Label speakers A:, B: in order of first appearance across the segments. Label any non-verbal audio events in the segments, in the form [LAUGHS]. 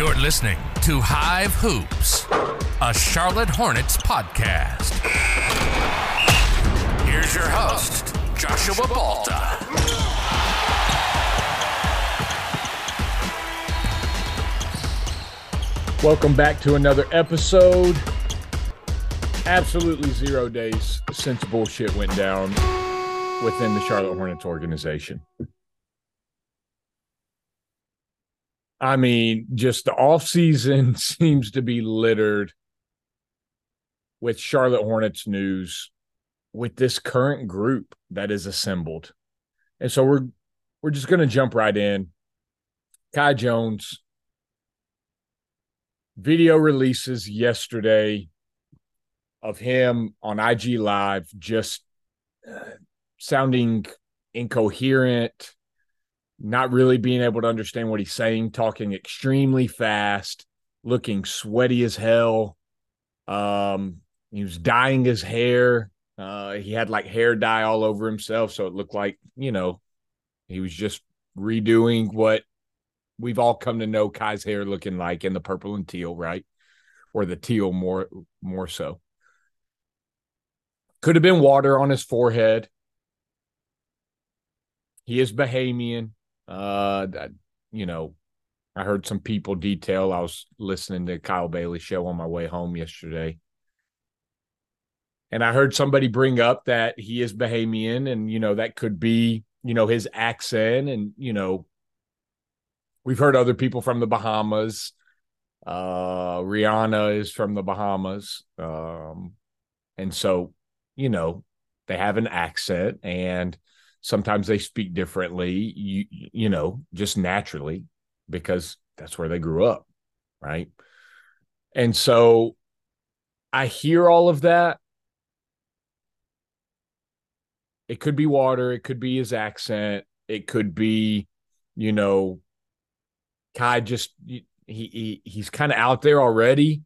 A: You're listening to Hive Hoops, a Charlotte Hornets podcast. Here's your host, Joshua Balta.
B: Welcome back to another episode. Absolutely zero days since bullshit went down within the Charlotte Hornets organization. I mean, just the offseason [LAUGHS] seems to be littered with Charlotte Hornets news with this current group that is assembled. And so we're we're just going to jump right in. Kai Jones video releases yesterday of him on IG Live just uh, sounding incoherent, not really being able to understand what he's saying, talking extremely fast, looking sweaty as hell. Um, he was dyeing his hair. Uh, he had like hair dye all over himself, so it looked like you know he was just redoing what we've all come to know Kai's hair looking like in the purple and teal, right? Or the teal more more so. Could have been water on his forehead. He is Bahamian. Uh, you know, I heard some people detail. I was listening to Kyle Bailey show on my way home yesterday. And I heard somebody bring up that he is Bahamian and, you know, that could be, you know, his accent. And, you know, we've heard other people from the Bahamas. Uh, Rihanna is from the Bahamas. Um, and so, you know, they have an accent and sometimes they speak differently, you, you know, just naturally because that's where they grew up. Right. And so I hear all of that it could be water, it could be his accent, it could be, you know, Kai just he, he he's kind of out there already.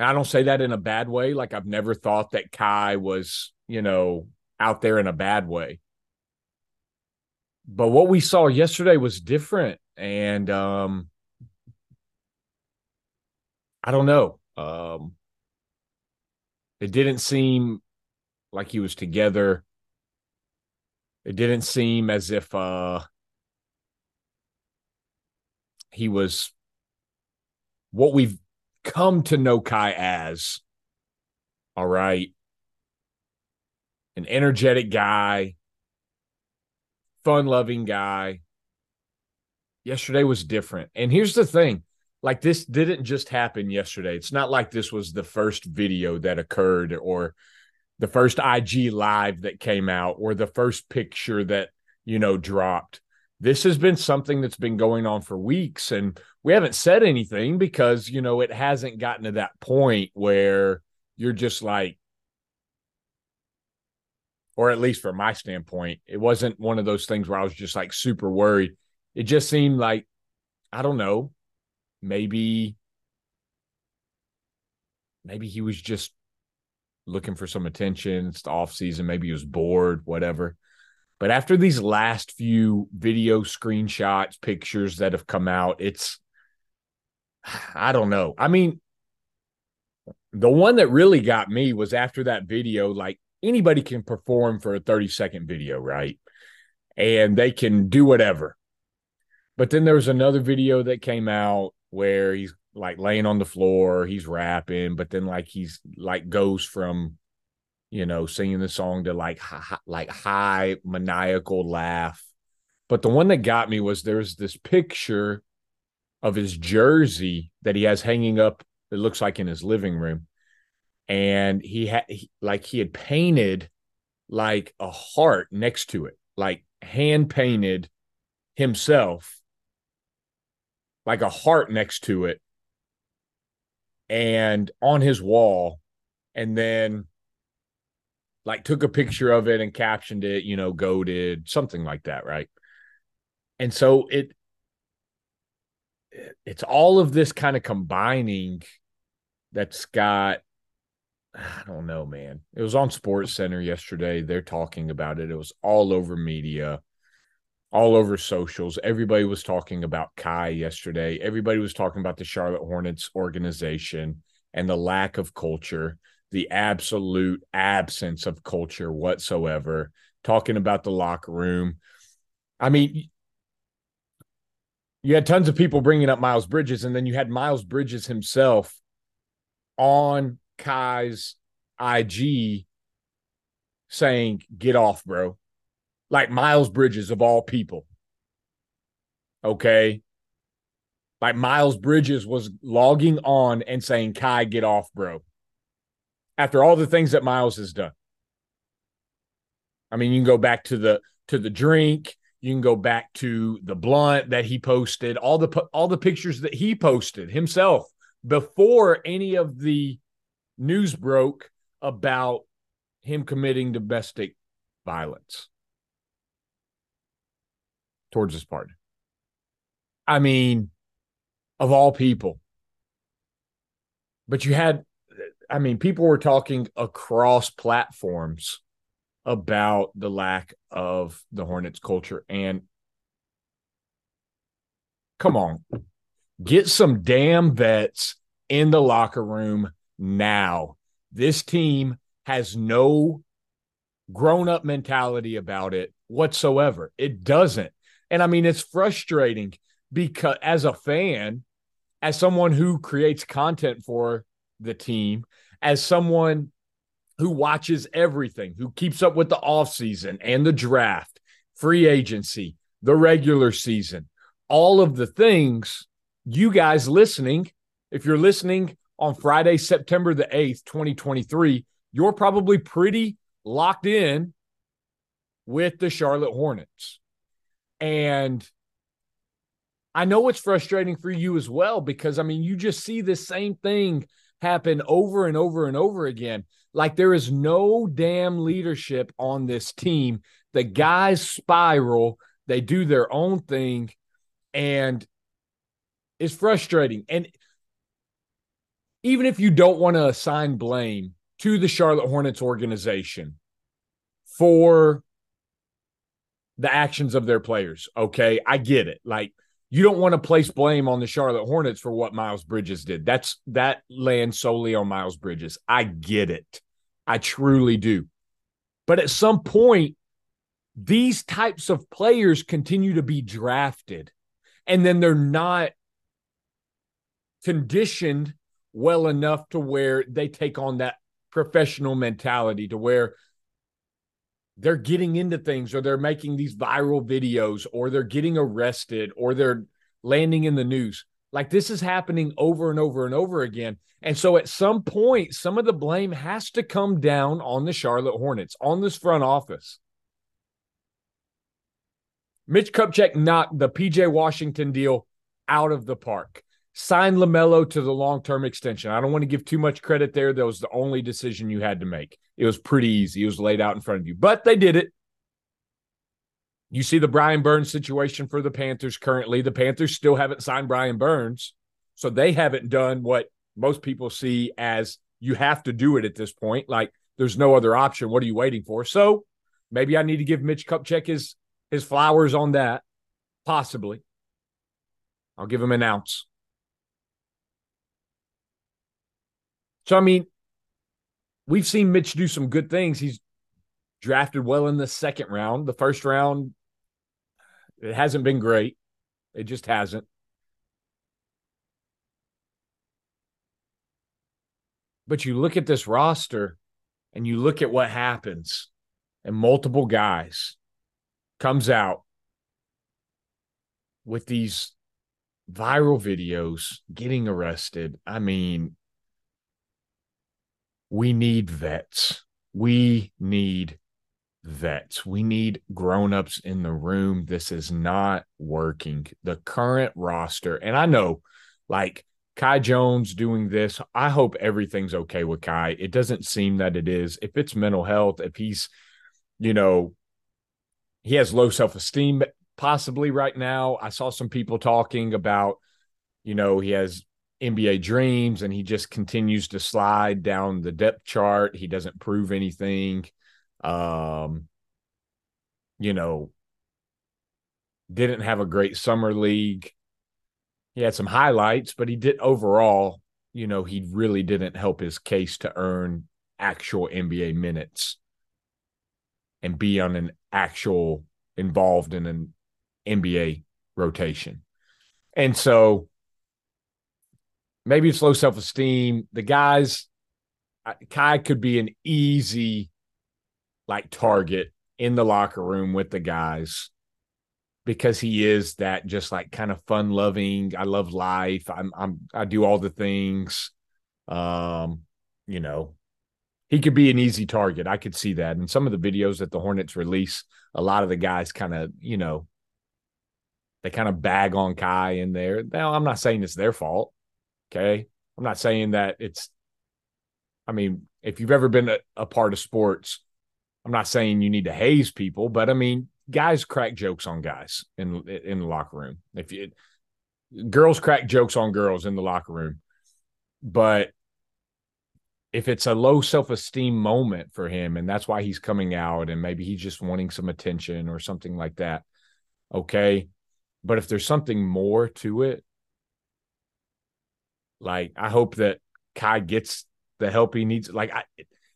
B: And I don't say that in a bad way. Like I've never thought that Kai was, you know, out there in a bad way. But what we saw yesterday was different. And um I don't know. Um it didn't seem like he was together. It didn't seem as if uh he was what we've come to know Kai as. All right. An energetic guy, fun loving guy. Yesterday was different. And here's the thing like, this didn't just happen yesterday. It's not like this was the first video that occurred or the first IG live that came out or the first picture that, you know, dropped. This has been something that's been going on for weeks and we haven't said anything because, you know, it hasn't gotten to that point where you're just like, or at least from my standpoint, it wasn't one of those things where I was just like super worried. It just seemed like, I don't know, maybe, maybe he was just looking for some attention. It's the off season. Maybe he was bored, whatever. But after these last few video screenshots, pictures that have come out, it's I don't know. I mean, the one that really got me was after that video, like anybody can perform for a 30 second video, right? And they can do whatever. But then there was another video that came out where he's like laying on the floor, he's rapping, but then like he's like goes from you know singing the song to like high, like high maniacal laugh. But the one that got me was there's this picture of his jersey that he has hanging up. It looks like in his living room, and he had like he had painted like a heart next to it, like hand painted himself, like a heart next to it and on his wall and then like took a picture of it and captioned it, you know, GOATed, something like that, right? And so it it's all of this kind of combining that's got I don't know, man. It was on Sports Center yesterday. They're talking about it. It was all over media. all over socials. Everybody was talking about Kai yesterday. Everybody was talking about the Charlotte Hornets organization and the lack of culture, the absolute absence of culture whatsoever, talking about the locker room. I mean, you had tons of people bringing up Miles Bridges, and then you had Miles Bridges himself on Kai's IG saying, Get off, bro. Like Miles Bridges of all people. Okay. Like Miles Bridges was logging on and saying, Kai, get off, bro. After all the things that Miles has done. I mean, you can go back to the to the drink, you can go back to the blunt that he posted, all the all the pictures that he posted himself before any of the news broke about him committing domestic violence towards his partner. I mean, of all people. But you had, I mean, people were talking across platforms about the lack of the Hornets culture. And come on, get some damn vets in the locker room now. This team has no grown up mentality about it whatsoever. It doesn't. And I mean, it's frustrating because as a fan, as someone who creates content for the team, as someone who watches everything, who keeps up with the offseason and the draft, free agency, the regular season, all of the things, you guys listening, if you're listening on Friday, September the 8th, 2023, you're probably pretty locked in with the Charlotte Hornets. And I know it's frustrating for you as well because I mean, you just see the same thing happen over and over and over again. Like there is no damn leadership on this team. The guys spiral, they do their own thing, and it's frustrating. And even if you don't want to assign blame to the Charlotte Hornets organization for the actions of their players. Okay. I get it. Like, you don't want to place blame on the Charlotte Hornets for what Miles Bridges did. That's that lands solely on Miles Bridges. I get it. I truly do. But at some point, these types of players continue to be drafted and then they're not conditioned well enough to where they take on that professional mentality to where they're getting into things or they're making these viral videos or they're getting arrested or they're landing in the news. Like this is happening over and over and over again. And so at some point, some of the blame has to come down on the Charlotte Hornets, on this front office. Mitch Kupchak knocked the PJ Washington deal out of the park sign LaMelo to the long term extension. I don't want to give too much credit there. That was the only decision you had to make. It was pretty easy, it was laid out in front of you, but they did it. You see the Brian Burns situation for the Panthers currently. The Panthers still haven't signed Brian Burns. So they haven't done what most people see as you have to do it at this point. Like there's no other option. What are you waiting for? So maybe I need to give Mitch Kupchak his his flowers on that. Possibly. I'll give him an ounce. So I mean, we've seen Mitch do some good things. He's drafted well in the second round. The first round, it hasn't been great. It just hasn't. But you look at this roster and you look at what happens, and multiple guys comes out with these viral videos getting arrested. I mean, we need vets. We need vets. We need grown-ups in the room. This is not working. The current roster, and I know like Kai Jones doing this, I hope everything's okay with Kai. It doesn't seem that it is. If it's mental health, if he's, you know, he has low self-esteem possibly right now. I saw some people talking about, you know, he has NBA dreams and he just continues to slide down the depth chart. He doesn't prove anything. Um, you know, didn't have a great summer league. He had some highlights, but he did overall, you know, he really didn't help his case to earn actual NBA minutes and be on an actual involved in an NBA rotation. And so maybe it's low self esteem. The guys, Kai could be an easy like target in the locker room with the guys because he is that just like kind of fun loving. I love life. I'm I'm I do all the things. Um, you know, he could be an easy target. I could see that. And some of the videos that the Hornets release, a lot of the guys kind of, you know, they kind of bag on Kai in there. Now, I'm not saying it's their fault. Okay. I'm not saying that it's, I mean, if you've ever been a, a part of sports, I'm not saying you need to haze people, but I mean, guys crack jokes on guys in in the locker room. If you girls crack jokes on girls in the locker room, but if it's a low self-esteem moment for him and that's why he's coming out and maybe he's just wanting some attention or something like that okay but if there's something more to it like i hope that kai gets the help he needs. Like I,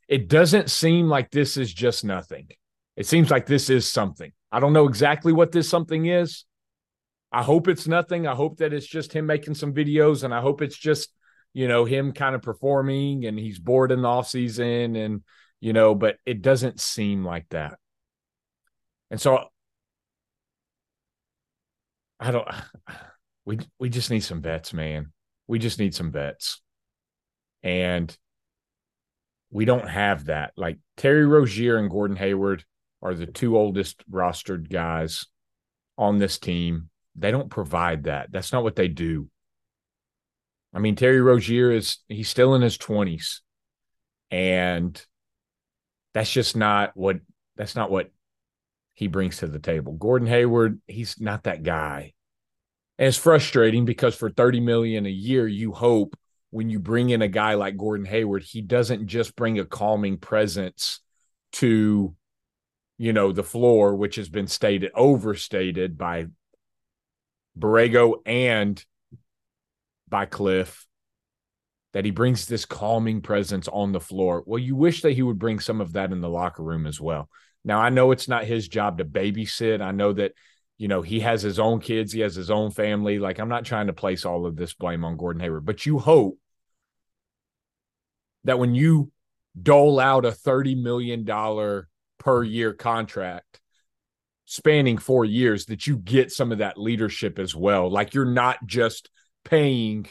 B: it doesn't seem like this is just nothing. It seems like this is something. I don't know exactly what this something is. I hope it's nothing. I hope that it's just him making some videos and i hope it's just you know, him kind of performing and he's bored in the off season and, you know, but it doesn't seem like that. And so I don't [SIGHS] we we just need some vets, man. We just need some vets. And we don't have that. Like Terry Rozier and Gordon Hayward are the two oldest rostered guys on this team. They don't provide that. That's not what they do. I mean, Terry Rozier is he's still in his 20s. And that's just not what that's not what he brings to the table. Gordon Hayward, he's not that guy. And it's frustrating because for 30 million a year, you hope when you bring in a guy like Gordon Hayward, he doesn't just bring a calming presence to you know the floor, which has been stated overstated by Borrego and by Cliff that he brings this calming presence on the floor. Well, you wish that he would bring some of that in the locker room as well. Now, I know it's not his job to babysit. I know that, you know, he has his own kids, he has his own family. Like, I'm not trying to place all of this blame on Gordon Hayward, but you hope that when you dole out a $30 million per year contract spanning four years, that you get some of that leadership as well. Like, you're not just paying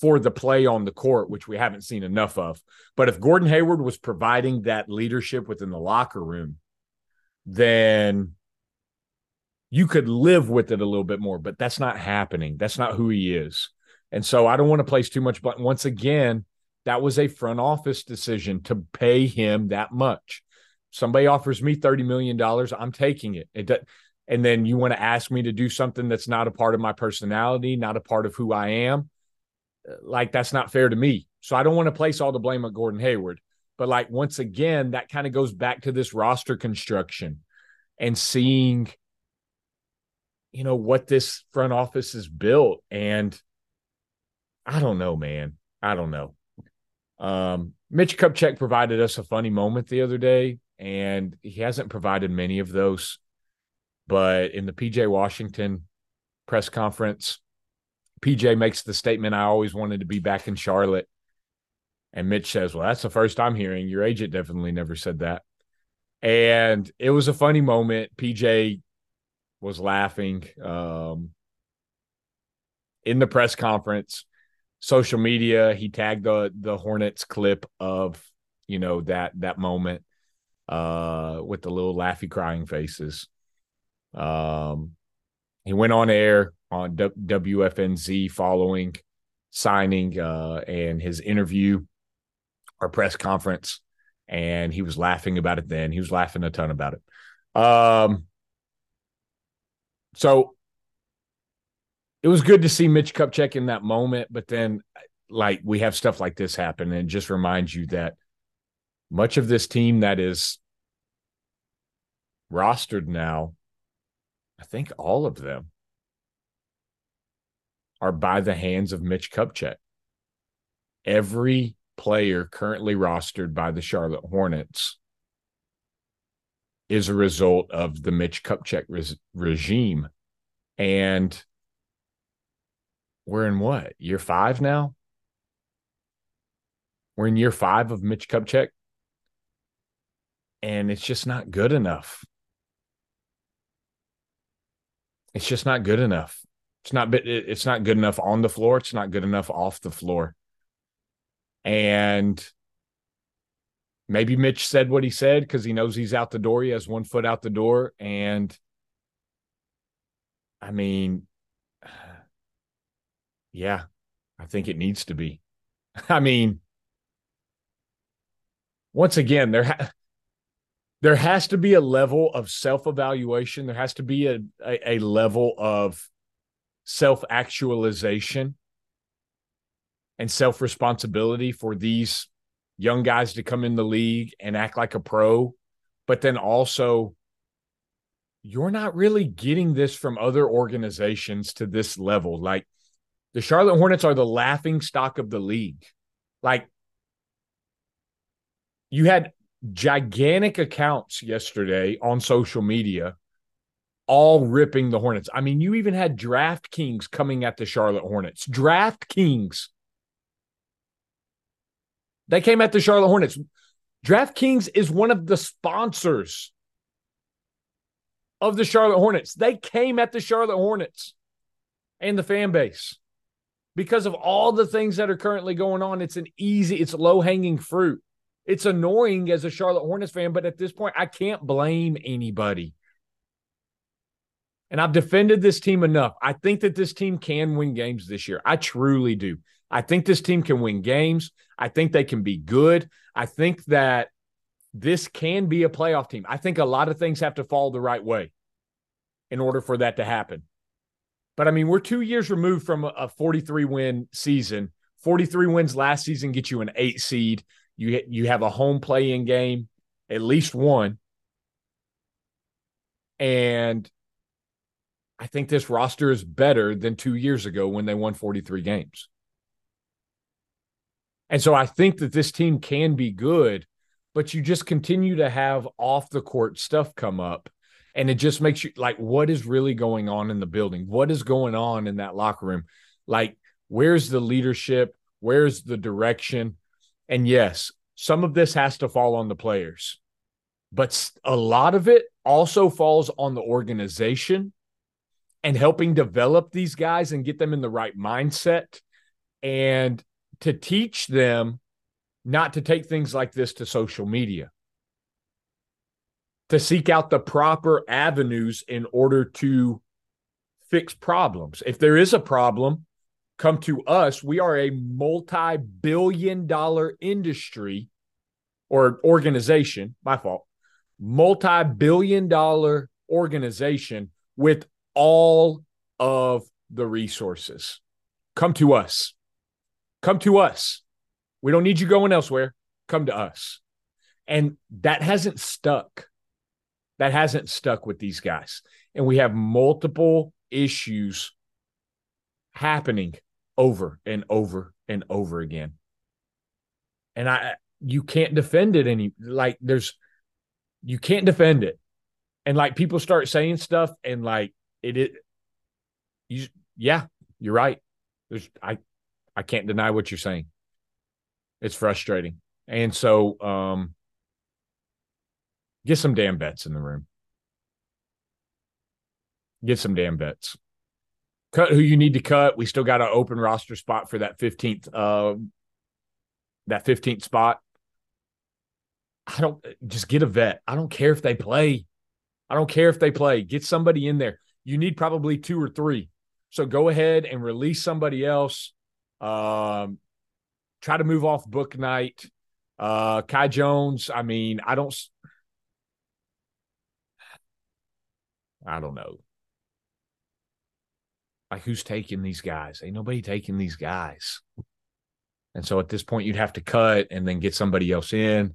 B: for the play on the court, which we haven't seen enough of. But if Gordon Hayward was providing that leadership within the locker room, then you could live with it a little bit more. But that's not happening. That's not who he is. And so I don't want to place too much. But once again, that was a front office decision to pay him that much. Somebody offers me $30 million, I'm taking it. It and then you want to ask me to do something that's not a part of my personality, not a part of who I am, uh, like that's not fair to me. So I don't want to place all the blame on Gordon Hayward. But like once again, that kind of goes back to this roster construction and seeing, you know, what this front office is built. And I don't know, man. I don't know. Um, Mitch Kupchak provided us a funny moment the other day, and he hasn't provided many of those but in the PJ Washington press conference, PJ makes the statement, I always wanted to be back in Charlotte. And Mitch says, Well, that's the first I'm hearing. Your agent definitely never said that. And it was a funny moment. PJ was laughing um, in the press conference. Social media, he tagged the the Hornets clip of you know that that moment uh, with the little laughy crying faces. Um, he went on air on w- WFNZ following signing uh, and his interview or press conference, and he was laughing about it. Then he was laughing a ton about it. Um, so it was good to see Mitch Kupchak in that moment, but then like we have stuff like this happen, and it just reminds you that much of this team that is rostered now I think all of them are by the hands of Mitch Kupchak. Every player currently rostered by the Charlotte Hornets is a result of the Mitch Kupchak res- regime. And we're in what? Year five now? We're in year five of Mitch Kupchak. And it's just not good enough. It's just not good enough. It's not it's not good enough on the floor. It's not good enough off the floor. And maybe Mitch said what he said because he knows he's out the door. He has one foot out the door. And I mean, [SIGHS] yeah, I think it needs to be. [LAUGHS] I mean, once again, there ha- there has to be a level of self evaluation. There has to be a, a, a level of self actualization and self responsibility for these young guys to come in the league and act like a pro. But then also, you're not really getting this from other organizations to this level. Like the Charlotte Hornets are the laughing stock of the league. Like you had gigantic accounts yesterday on social media all ripping the Hornets. I mean, you even had DraftKings coming at the Charlotte Hornets. DraftKings. They came at the Charlotte Hornets. DraftKings is one of the sponsors of the Charlotte Hornets. They came at the Charlotte Hornets and the fan base because of all the things that are currently going on. It's an easy, it's low hanging fruit. It's annoying as a Charlotte Hornets fan, but at this point, I can't blame anybody. And I've defended this team enough. I think that this team can win games this year. I truly do. I think this team can win games. I think they can be good. I think that this can be a playoff team. I think a lot of things have to fall the right way in order for that to happen. But I mean, we're two years removed from a 43 win season. 43 wins last season get you an eight seed. You you have a home play-in game, at least one. And I think this roster is better than 2 years ago when they won 43 games. And so I think that this team can be good, but you just continue to have off the court stuff come up. And it just makes you like, what is really going on in the building? What is going on in that locker room? Like, where's the leadership? Where's the direction? And yes, some of this has to fall on the players, but a lot of it also falls on the organization and helping develop these guys and get them in the right mindset and to teach them not to take things like this to social media, to seek out the proper avenues in order to fix problems. If there is a problem, come to us. We are a multi billion dollar industry or organization, my fault, multi billion dollar organization with all of the resources. Come to us. Come to us. We don't need you going elsewhere. Come to us. And that hasn't stuck. That hasn't stuck with these guys. And we have multiple issues happening over and over and over again. And I you can't defend it any like there's you can't defend it. And like people start saying stuff and like it it you yeah, you're right. There's I I can't deny what you're saying. It's frustrating. And so um get some damn bets in the room. Get some damn bets. Cut who you need to cut. We still got an open roster spot for that 15th uh that 15th spot. I don't just get a vet. I don't care if they play. I don't care if they play. Get somebody in there. You need probably two or three. So go ahead and release somebody else. Um, try to move off Bouknight. Uh, Kai Jones. I mean, I don't. I don't know. Like who's taking these guys? Ain't nobody taking these guys. And so at this point, you'd have to cut and then get somebody else in.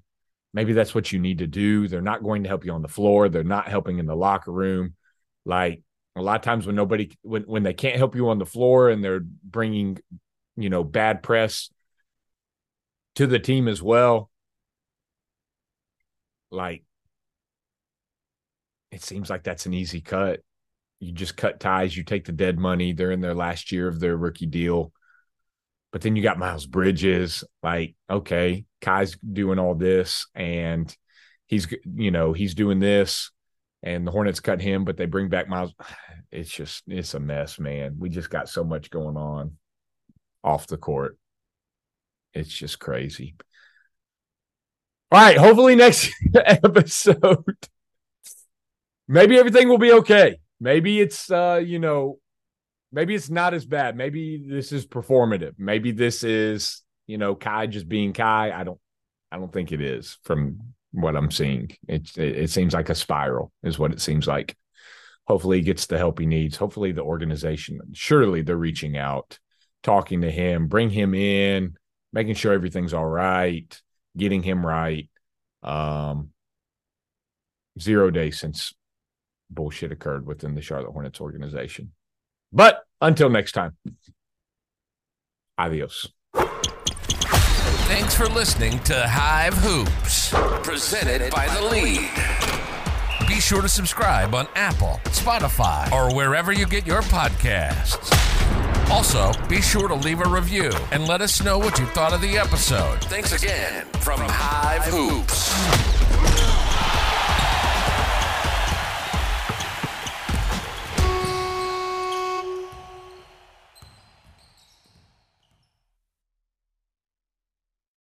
B: Maybe that's what you need to do. They're not going to help you on the floor. They're not helping in the locker room. Like A lot of times when nobody when when they can't help you on the floor and they're bringing, you know, bad press to the team as well. Like it seems like that's an easy cut. You just cut ties, you take the dead money. They're in their last year of their rookie deal. But then you got Miles Bridges. Like, okay, Kai's doing all this and he's, you know, he's doing this and the Hornets cut him, but they bring back Miles. [SIGHS] It's just, it's a mess, man. We just got so much going on off the court. It's just crazy. All right. Hopefully, next [LAUGHS] episode, maybe everything will be okay. Maybe it's, uh, you know, maybe it's not as bad. Maybe this is performative. Maybe this is, you know, Kai just being Kai. I don't, I don't think it is from what I'm seeing. It, it, it seems like a spiral, is what it seems like. Hopefully, he gets the help he needs. Hopefully, the organization, surely they're reaching out, talking to him, bring him in, making sure everything's all right, getting him right. Um, zero days since bullshit occurred within the Charlotte Hornets organization. But until next time, adios.
A: Thanks for listening to Hive Hoops, presented by The Lead. Be sure to subscribe on Apple, Spotify, or wherever you get your podcasts. Also, be sure to leave a review and let us know what you thought of the episode. Thanks again from Hive Hoops.